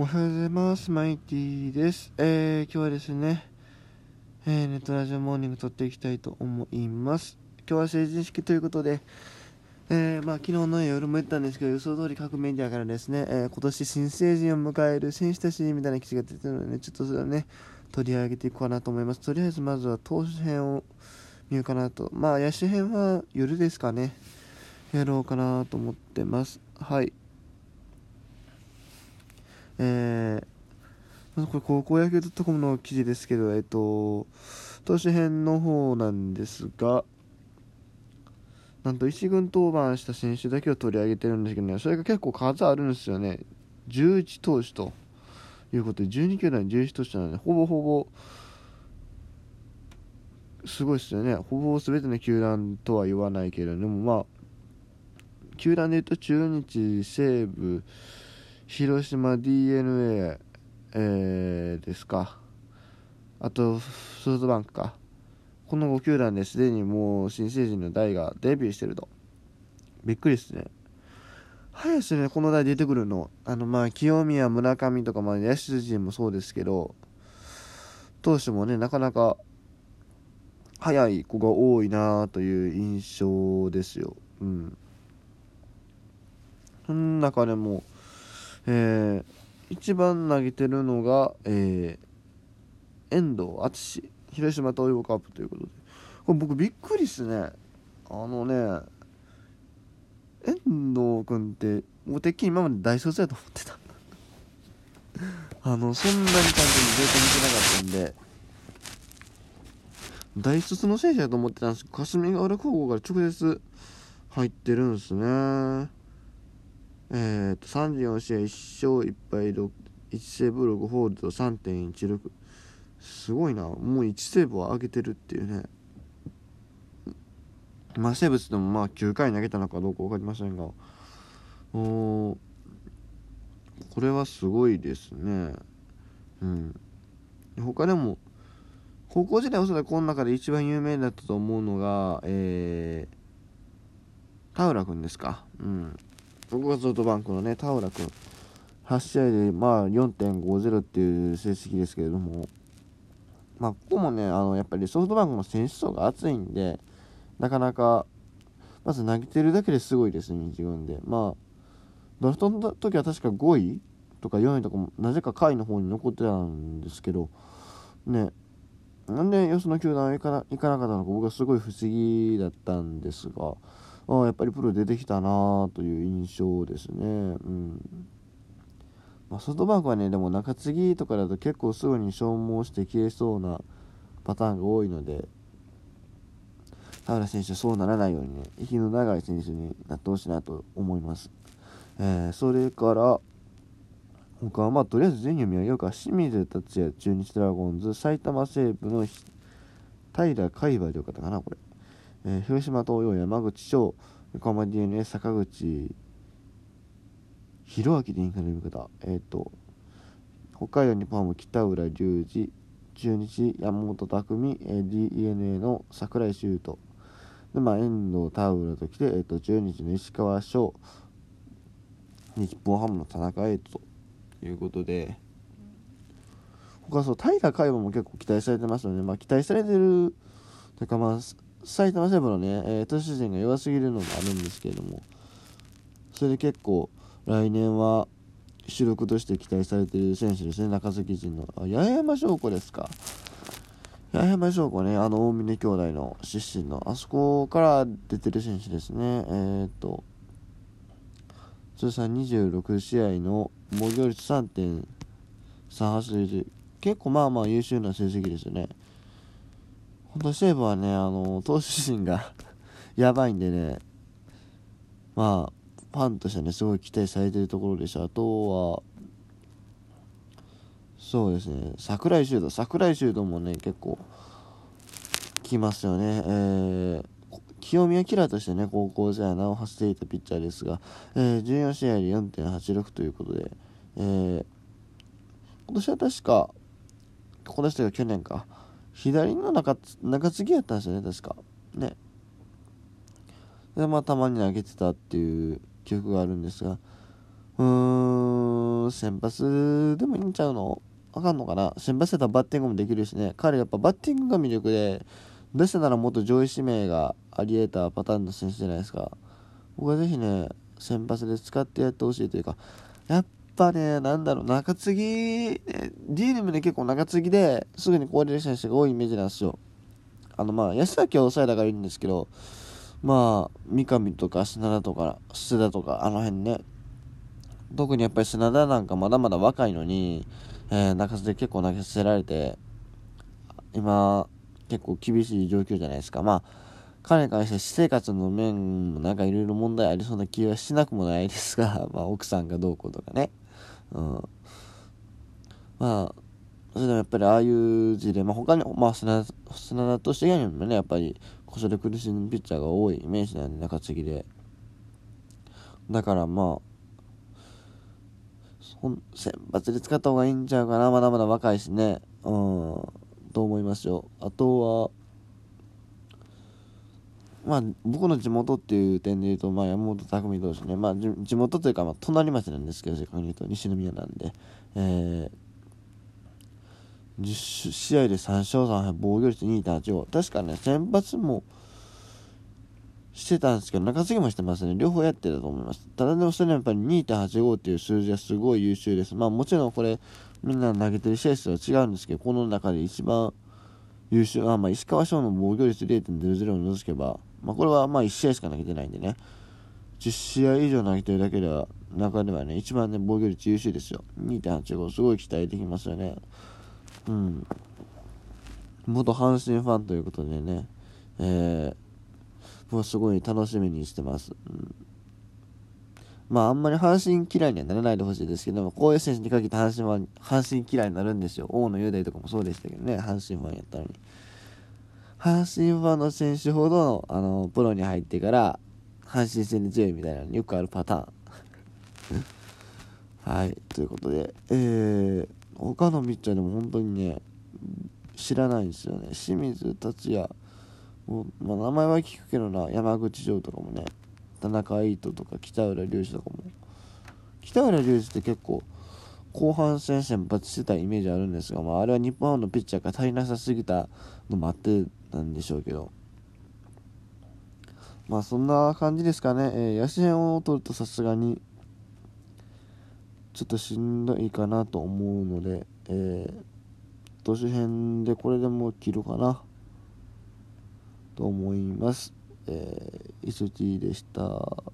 おはようございます。マイティです。えー、今日はですね、えー、ネットラジオモーニング撮っていきたいと思います。今日は成人式ということで、えー、まあ、昨日の夜も言ったんですけど、予想通り各メディアからですね、えー、今年新成人を迎える選手たちみたいな記事が出てるので、ね、ちょっとそれをね、取り上げていこうかなと思います。とりあえずまずは投手編を見ようかなと。まあ、野手編は夜ですかね、やろうかなと思ってます。はい。えー、これ高校野球 .com の記事ですけど、えっと、投手編の方なんですが、なんと1軍登板した選手だけを取り上げてるんですけどね、それが結構数あるんですよね。11投手ということで、12球団11投手なので、ほぼほぼ、すごいですよね。ほぼ全ての球団とは言わないけれども、まあ、球団で言うと中日、西武、広島 d n a えー、ですか。あとソフトバンクか。この5球団ですでにもう新成人の代がデビューしてると。びっくりですね。早いですねこの代出てくるの。あのまあ清宮村上とかまあ野手陣もそうですけど投手もねなかなか早い子が多いなという印象ですよ。うん。その中でもえー、一番投げてるのが、えー、遠藤淳広島東洋カップということで。これ僕びっくりっすね。あのね遠藤君ってもうてっきり今まで大卒やと思ってた あのそんなに簡単にデータ見てなかったんで。大卒の選手やと思ってたんですけど霞ヶ浦高校から直接入ってるんですね。えー、と34試合1勝1敗1セーブ6ホールド3.16すごいな。もう1セーブを上げてるっていうね。まあ生物でもまあ9回投げたのかどうか分かりませんが。おこれはすごいですね。うん。他でも高校時代おそらくこの中で一番有名だったと思うのがえー、田浦君ですか。うん。僕がソフトバンクのね、田浦君、8試合で、まあ、4.50っていう成績ですけれども、まあ、ここもね、あの、やっぱりソフトバンクの選手層が厚いんで、なかなか、まず投げてるだけですごいですね、自分で。まあ、ドラフトの時は確か5位とか4位とかも、なぜか下位の方に残ってたんですけど、ね、なんでよその球団行かな行かなかったのか僕はすごい不思議だったんですが、あやっぱりプロ出てきたなという印象ですね。うんまあ、ソフトバンクはね、でも中継ぎとかだと結構すぐに消耗して消えそうなパターンが多いので、田原選手はそうならないようにね、息の長い選手になってほしいなと思います。えー、それから、他はまあとりあえず全員読みはようか清水達也中日ドラゴンズ埼玉西武の平海馬でよかったかなこれえー、広島東洋山口翔横浜 d n a 坂口弘明でいいかな読み方。えっ、ー、と北海道日本ハム北浦隆二中日山本匠、えー、d n a の櫻井修斗。でまあ遠藤田浦ときて、えーと、中日の石川翔日本ハムの田中瑛斗ということで。他そう平海馬も結構期待されてますので、まあ、期待されてるというかまあ埼玉西部のね、えー、投手陣が弱すぎるのもあるんですけれどもそれで結構来年は主力として期待されてる選手ですね中崎陣の。八重山翔子ですか。八重山翔子ねあの大峰兄弟の出身のあそこから出てる選手ですね。えー、っと通算26試合の防御率3.38という結構まあまあ優秀な成績ですよね。本当西武はね、あの、投手陣が やばいんでね、まあ、ファンとしてね、すごい期待されてるところでした。あとは、そうですね、櫻井修斗、櫻井修斗もね、結構、来ますよね。えー、清宮キラーとしてね、高校生は名を馳せていたピッチャーですが、えー、14試合で4.86ということで、えー、今年は確か、今年というか去年か、左の中中継ぎやったんですよね確か。ね。でまあたまに投げてたっていう記憶があるんですが。うーん先発でもいいんちゃうの？あかんのかな？先発だったらバッティングもできるしね。彼やっぱバッティングが魅力で出したならもっと上位指名があり得たパターンの選手じゃないですか。僕はぜひね先発で使ってやってほしいというかやっぱねなんだろう中継ぎ、D でもね結構中継ぎですぐに壊れる選手が多いイメージなんですよあのまあ安崎は抑えだからいいんですけどまあ三上とか砂田とか須田とかあの辺ね特にやっぱり砂田なんかまだまだ若いのに、えー、中洲で結構投げさせられて、今、結構厳しい状況じゃないですか。まあ、彼に関して私生活の面もなんかいろいろ問題ありそうな気はしなくもないですが、まあ、奥さんがどうこうとかね。うん。まあ、それでもやっぱりああいう事例、まあ、他に、まあ砂、田として以外にもね、やっぱり故障で苦しむピッチャーが多いイメージなんで、中継ぎで。だからまあ、選抜で使った方がいいんちゃうかなまだまだ若いしねうんと思いますよあとはまあ僕の地元っていう点で言うと、まあ、山本匠投手ね、まあ、地元というか、まあ、隣町なんですけど正確に言うと西宮なんで、えー、10試合で3勝3敗防御率2.85確かね先発もしてたんですけど、中継ぎもしてますね。両方やってたと思います。ただでもそれはやっぱり2.85っていう数字はすごい優秀です。まあもちろんこれ、みんな投げてる試合数は違うんですけど、この中で一番優秀、あまあ石川翔の防御率0.00を除けば、まあこれはまあ1試合しか投げてないんでね、10試合以上投げてるだけでは、中ではね、一番ね、防御率優秀ですよ。2.85、すごい期待できますよね。うん。元阪神ファンということでね、えーもうすごい楽しみにしてます。うん、まああんまり阪神嫌いにはならないでほしいですけども、こういう選手に限って阪神は阪神嫌いになるんですよ。大野雄大とかもそうでしたけどね、阪神ファンやったのに。阪神ファンの選手ほど、あの、プロに入ってから、阪神戦に強いみたいなのによくあるパターン。はい、ということで、えー、他のピッチャーでも本当にね、知らないんですよね。清水達也、もう、まあ、名前は聞くけどな山口城とかもね田中愛斗とか北浦龍二とかも北浦龍二って結構後半戦先発してたイメージあるんですが、まあ、あれは日本ハムのピッチャーが足りなさすぎたのもあってなんでしょうけどまあそんな感じですかね、えー、野手編を取るとさすがにちょっとしんどいかなと思うので、えー、投手編でこれでも切るかなと思います。えー、イスティでした。